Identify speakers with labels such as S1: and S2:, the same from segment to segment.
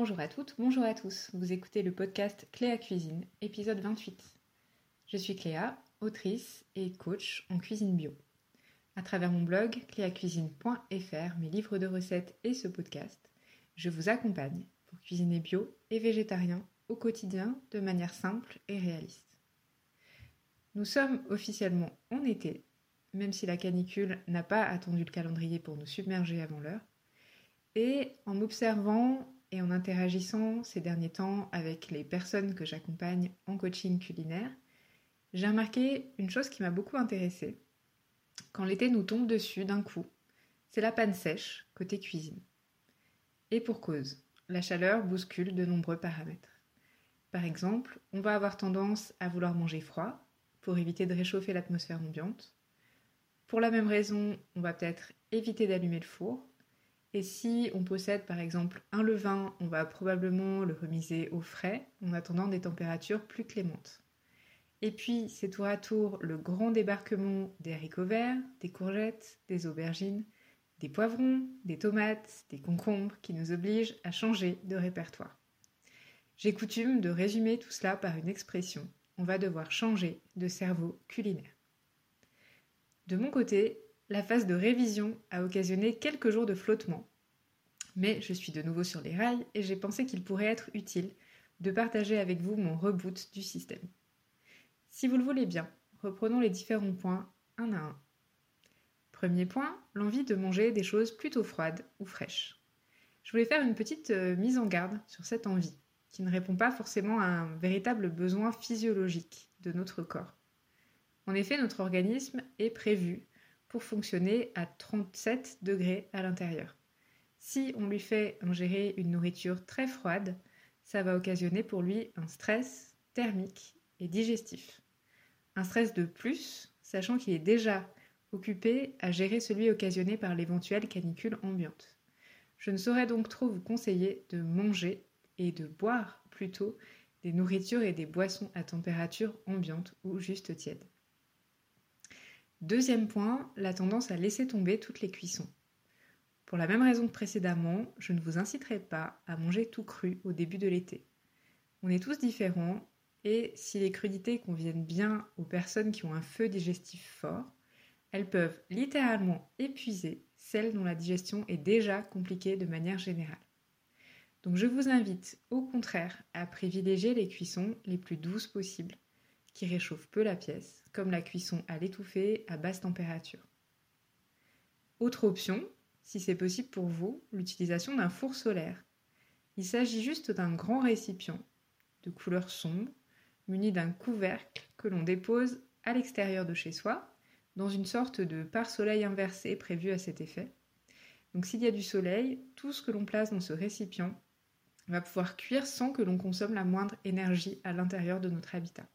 S1: Bonjour à toutes, bonjour à tous. Vous écoutez le podcast Cléa Cuisine, épisode 28. Je suis Cléa, autrice et coach en cuisine bio. À travers mon blog cléacuisine.fr, mes livres de recettes et ce podcast, je vous accompagne pour cuisiner bio et végétarien au quotidien de manière simple et réaliste. Nous sommes officiellement en été, même si la canicule n'a pas attendu le calendrier pour nous submerger avant l'heure. Et en m'observant et en interagissant ces derniers temps avec les personnes que j'accompagne en coaching culinaire, j'ai remarqué une chose qui m'a beaucoup intéressée. Quand l'été nous tombe dessus d'un coup, c'est la panne sèche côté cuisine. Et pour cause, la chaleur bouscule de nombreux paramètres. Par exemple, on va avoir tendance à vouloir manger froid pour éviter de réchauffer l'atmosphère ambiante. Pour la même raison, on va peut-être éviter d'allumer le four et si on possède par exemple un levain, on va probablement le remiser au frais en attendant des températures plus clémentes. Et puis c'est tour à tour le grand débarquement des haricots verts, des courgettes, des aubergines, des poivrons, des tomates, des concombres qui nous obligent à changer de répertoire. J'ai coutume de résumer tout cela par une expression. On va devoir changer de cerveau culinaire. De mon côté, la phase de révision a occasionné quelques jours de flottement. Mais je suis de nouveau sur les rails et j'ai pensé qu'il pourrait être utile de partager avec vous mon reboot du système. Si vous le voulez bien, reprenons les différents points un à un. Premier point, l'envie de manger des choses plutôt froides ou fraîches. Je voulais faire une petite euh, mise en garde sur cette envie, qui ne répond pas forcément à un véritable besoin physiologique de notre corps. En effet, notre organisme est prévu pour fonctionner à 37 degrés à l'intérieur. Si on lui fait ingérer une nourriture très froide, ça va occasionner pour lui un stress thermique et digestif. Un stress de plus, sachant qu'il est déjà occupé à gérer celui occasionné par l'éventuelle canicule ambiante. Je ne saurais donc trop vous conseiller de manger et de boire plutôt des nourritures et des boissons à température ambiante ou juste tiède. Deuxième point, la tendance à laisser tomber toutes les cuissons. Pour la même raison que précédemment, je ne vous inciterai pas à manger tout cru au début de l'été. On est tous différents et si les crudités conviennent bien aux personnes qui ont un feu digestif fort, elles peuvent littéralement épuiser celles dont la digestion est déjà compliquée de manière générale. Donc je vous invite au contraire à privilégier les cuissons les plus douces possibles qui réchauffe peu la pièce, comme la cuisson à l'étouffée à basse température. Autre option, si c'est possible pour vous, l'utilisation d'un four solaire. Il s'agit juste d'un grand récipient de couleur sombre, muni d'un couvercle que l'on dépose à l'extérieur de chez soi, dans une sorte de pare-soleil inversé prévu à cet effet. Donc s'il y a du soleil, tout ce que l'on place dans ce récipient va pouvoir cuire sans que l'on consomme la moindre énergie à l'intérieur de notre habitat.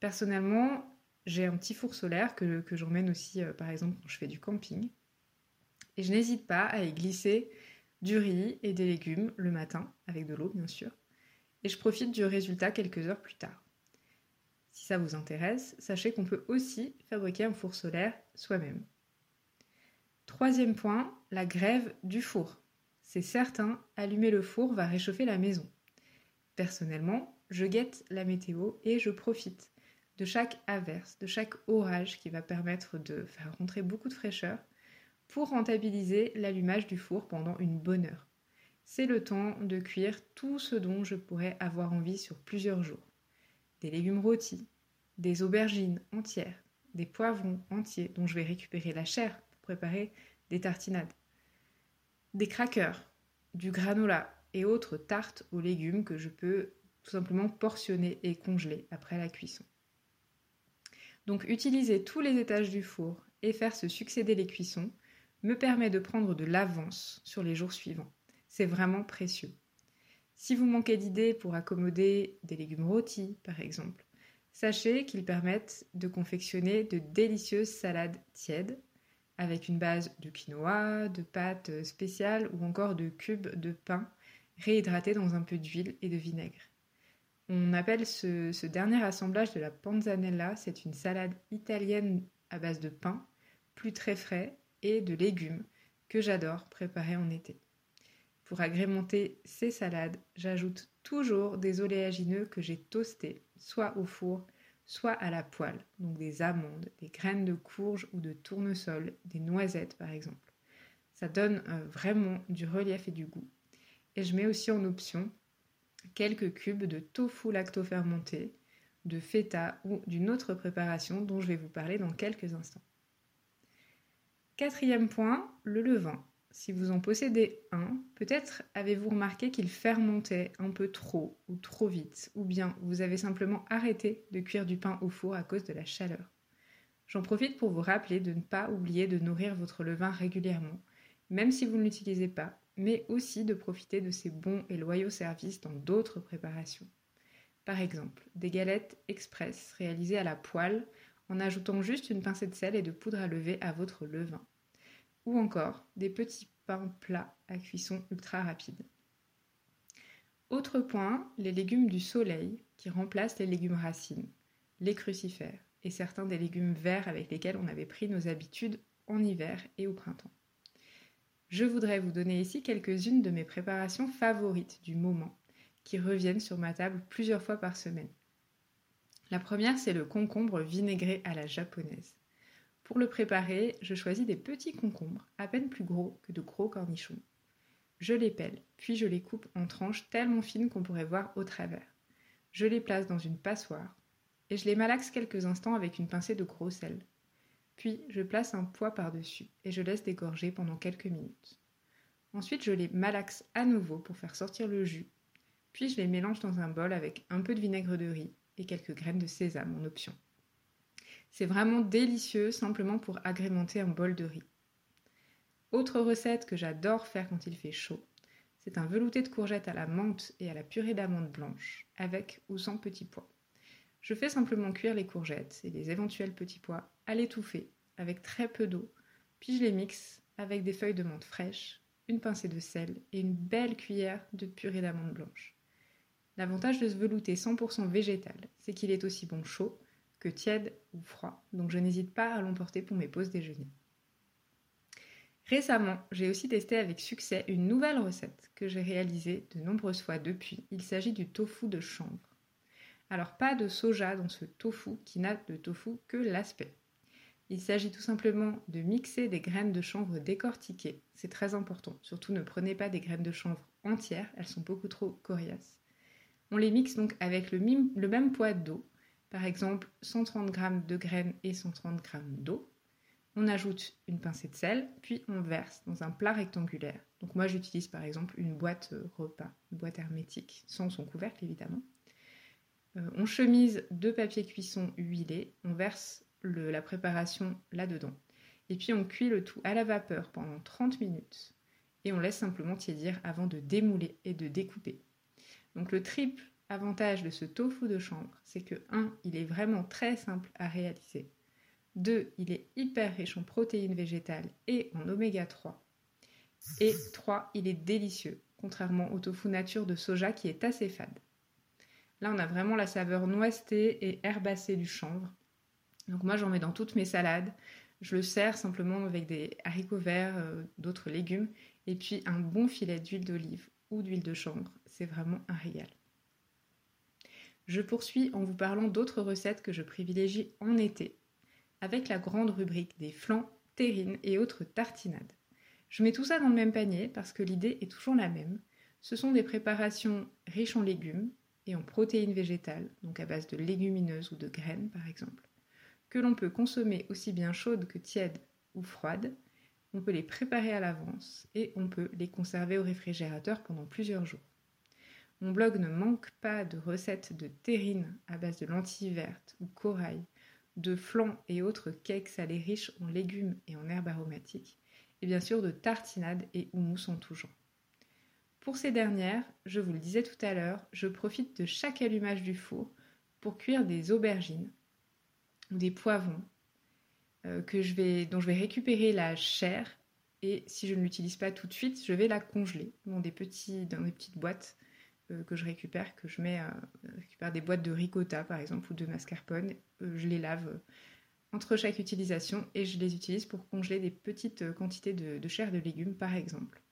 S1: Personnellement, j'ai un petit four solaire que, j'emmène aussi, euh, par exemple, quand je fais du camping. Et je n'hésite pas à y glisser du riz et des légumes le matin, avec de l'eau bien sûr. Et je profite du résultat quelques heures plus tard. Si ça vous intéresse, sachez qu'on peut aussi fabriquer un four solaire soi-même. Troisième point, la grève du four. C'est certain, allumer le four va réchauffer la maison. Personnellement, je guette la météo et je profite de chaque averse, de chaque orage qui va permettre de faire rentrer beaucoup de fraîcheur pour rentabiliser l'allumage du four pendant une bonne heure. C'est le temps de cuire tout ce dont je pourrais avoir envie sur plusieurs jours. Des légumes rôtis, des aubergines entières, des poivrons entiers dont je vais récupérer la chair pour préparer des tartinades, des crackers, du granola et autres tartes aux légumes que je peux tout simplement portionner et congeler après la cuisson. Donc utiliser tous les étages du four et faire se succéder les cuissons me permet de prendre de l'avance sur les jours suivants. C'est vraiment précieux. Si vous manquez d'idées pour accommoder des légumes rôtis, par exemple, sachez qu'ils permettent de confectionner de délicieuses salades tièdes avec une base de quinoa, de pâtes spéciales ou encore de cubes de pain réhydratés dans un peu d'huile et de vinaigre. On appelle ce, dernier assemblage de la panzanella, c'est une salade italienne à base de pain, plus très frais, et de légumes, que j'adore préparer en été. Pour agrémenter ces salades, j'ajoute toujours des oléagineux que j'ai toastés, soit au four, soit à la poêle, donc des amandes, des graines de courge ou de tournesol, des noisettes par exemple. Ça donne euh, vraiment du relief et du goût. Et je mets aussi en option quelques cubes de tofu lacto-fermenté, de feta ou d'une autre préparation dont je vais vous parler dans quelques instants. Quatrième point, le levain. Si vous en possédez un, peut-être avez-vous remarqué qu'il fermentait un peu trop ou trop vite, ou bien vous avez simplement arrêté de cuire du pain au four à cause de la chaleur. J'en profite pour vous rappeler de ne pas oublier de nourrir votre levain régulièrement, même si vous ne l'utilisez pas, mais aussi de profiter de ses bons et loyaux services dans d'autres préparations. Par exemple, des galettes express réalisées à la poêle en ajoutant juste une pincée de sel et de poudre à lever à votre levain ou encore des petits pains plats à cuisson ultra rapide. Autre point, les légumes du soleil qui remplacent les légumes racines, les crucifères et certains des légumes verts avec lesquels on avait pris nos habitudes en hiver et au printemps. Je voudrais vous donner ici quelques-unes de mes préparations favorites du moment qui reviennent sur ma table plusieurs fois par semaine. La première, c'est le concombre vinaigré à la japonaise. Pour le préparer, je choisis des petits concombres, à peine plus gros que de gros cornichons. Je les pèle, puis je les coupe en tranches tellement fines qu'on pourrait voir au travers. Je les place dans une passoire et je les malaxe quelques instants avec une pincée de gros sel. Puis je place un poids par-dessus et je laisse dégorger pendant quelques minutes. Ensuite, je les malaxe à nouveau pour faire sortir le jus. Puis je les mélange dans un bol avec un peu de vinaigre de riz et quelques graines de sésame en option. C'est vraiment délicieux simplement pour agrémenter un bol de riz. Autre recette que j'adore faire quand il fait chaud, c'est un velouté de courgettes à la menthe et à la purée d'amandes blanches, avec ou sans petits pois. Je fais simplement cuire les courgettes et les éventuels petits pois à l'étouffer avec très peu d'eau, puis je les mixe avec des feuilles de menthe fraîches, une pincée de sel et une belle cuillère de purée d'amandes blanches. L'avantage de ce velouté 100% végétal, c'est qu'il est aussi bon chaud, que tiède ou froid, donc je n'hésite pas à l'emporter pour mes pauses déjeuner. Récemment, j'ai aussi testé avec succès une nouvelle recette que j'ai réalisée de nombreuses fois depuis. Il s'agit du tofu de chanvre. Alors pas de soja dans ce tofu qui n'a de tofu que l'aspect. Il s'agit tout simplement de mixer des graines de chanvre décortiquées. C'est très important. Surtout ne prenez pas des graines de chanvre entières, elles sont beaucoup trop coriaces. On les mixe donc avec le, même poids d'eau par exemple 130 g de graines et 130 g d'eau. On ajoute une pincée de sel, puis on verse dans un plat rectangulaire. Donc moi j'utilise par exemple une boîte euh, repas, une boîte hermétique, sans son couvercle évidemment. Euh, on chemise deux papiers cuisson huilés, on verse la préparation là-dedans. Et puis on cuit le tout à la vapeur pendant 30 minutes. Et on laisse simplement tiédir avant de démouler et de découper. Donc le triple avantage de ce tofu de chambre, c'est que 1. Il est vraiment très simple à réaliser. 2. Il est hyper riche en protéines végétales et en oméga 3. Et 3. Il est délicieux, contrairement au tofu nature de soja qui est assez fade. Là, on a vraiment la saveur noisetée et herbacée du chanvre. Donc moi, j'en mets dans toutes mes salades. Je le sers simplement avec des haricots verts, euh, d'autres légumes, et puis un bon filet d'huile d'olive ou d'huile de chanvre. C'est vraiment un régal. Je poursuis en vous parlant d'autres recettes que je privilégie en été, avec la grande rubrique des flancs, terrines et autres tartinades. Je mets tout ça dans le même panier parce que l'idée est toujours la même. Ce sont des préparations riches en légumes en protéines végétales, donc à base de légumineuses ou de graines par exemple, que l'on peut consommer aussi bien chaudes que tièdes ou froides. On peut les préparer à l'avance et on peut les conserver au réfrigérateur pendant plusieurs jours. Mon blog ne manque pas de recettes de terrines à base de lentilles vertes ou corail, de flan et autres cakes salés riches en légumes et en herbes aromatiques, et bien sûr de tartinades et houmous en tout genre. Pour ces dernières, je vous le disais tout à l'heure, je profite de chaque allumage du four pour cuire des aubergines ou des poivrons euh, dont je vais récupérer la chair et si je ne l'utilise pas tout de suite, je vais la congeler dans des, petites boîtes euh, que je récupère, que je mets, euh, récupère des boîtes de ricotta par exemple ou de mascarpone, je les lave entre chaque utilisation et je les utilise pour congeler des petites quantités de, chair de légumes par exemple.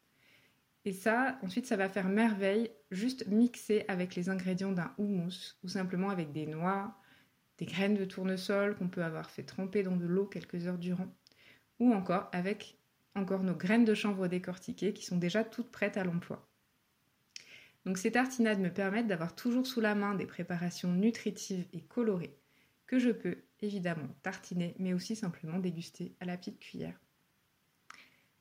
S1: Et ça, ensuite, ça va faire merveille, juste mixer avec les ingrédients d'un houmous ou simplement avec des noix, des graines de tournesol qu'on peut avoir fait tremper dans de l'eau quelques heures durant, ou encore avec encore nos graines de chanvre décortiquées qui sont déjà toutes prêtes à l'emploi. Donc ces tartinades me permettent d'avoir toujours sous la main des préparations nutritives et colorées que je peux évidemment tartiner mais aussi simplement déguster à la petite cuillère.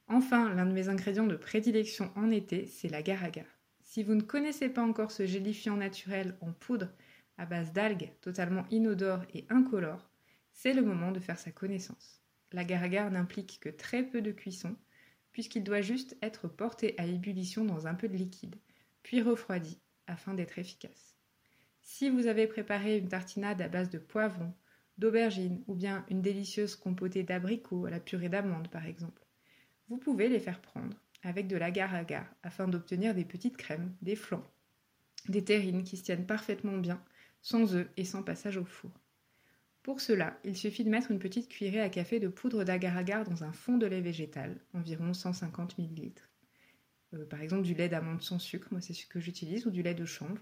S1: Enfin, l'un de mes ingrédients de prédilection en été, c'est la agar Si vous ne connaissez pas encore ce gélifiant naturel en poudre à base d'algues totalement inodore et incolore, c'est le moment de faire sa connaissance. L'agar-agar n'implique que très peu de cuisson, puisqu'il doit juste être porté à ébullition dans un peu de liquide, puis refroidi, afin d'être efficace. Si vous avez préparé une tartinade à base de poivron, d'aubergine ou bien une délicieuse compotée d'abricots à la purée d'amande par exemple, vous pouvez les faire prendre avec de l'agar-agar afin d'obtenir des petites crèmes, des flancs, des terrines qui se tiennent parfaitement bien, sans œufs et sans passage au four. Pour cela, il suffit de mettre une petite cuillerée à café de poudre d'agar-agar dans un fond de lait végétal, environ 150 ml. Euh, par exemple du lait d'amande sans sucre, moi c'est ce que j'utilise, ou du lait de chanvre.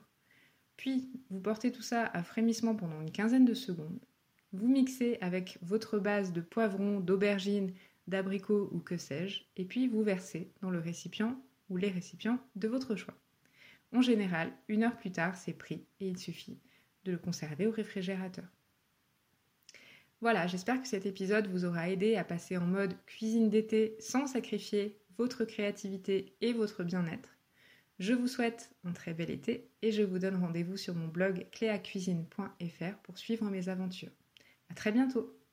S1: Puis, vous portez tout ça à frémissement pendant une quinzaine de secondes. Vous mixez avec votre base de poivron, d'aubergine, d'abricot ou que sais-je, et puis vous versez dans le récipient ou les récipients de votre choix. En général, une heure plus tard, c'est pris et il suffit de le conserver au réfrigérateur. Voilà, j'espère que cet épisode vous aura aidé à passer en mode cuisine d'été sans sacrifier votre créativité et votre bien-être. Je vous souhaite un très bel été et je vous donne rendez-vous sur mon blog cléacuisine.fr pour suivre mes aventures. À très bientôt!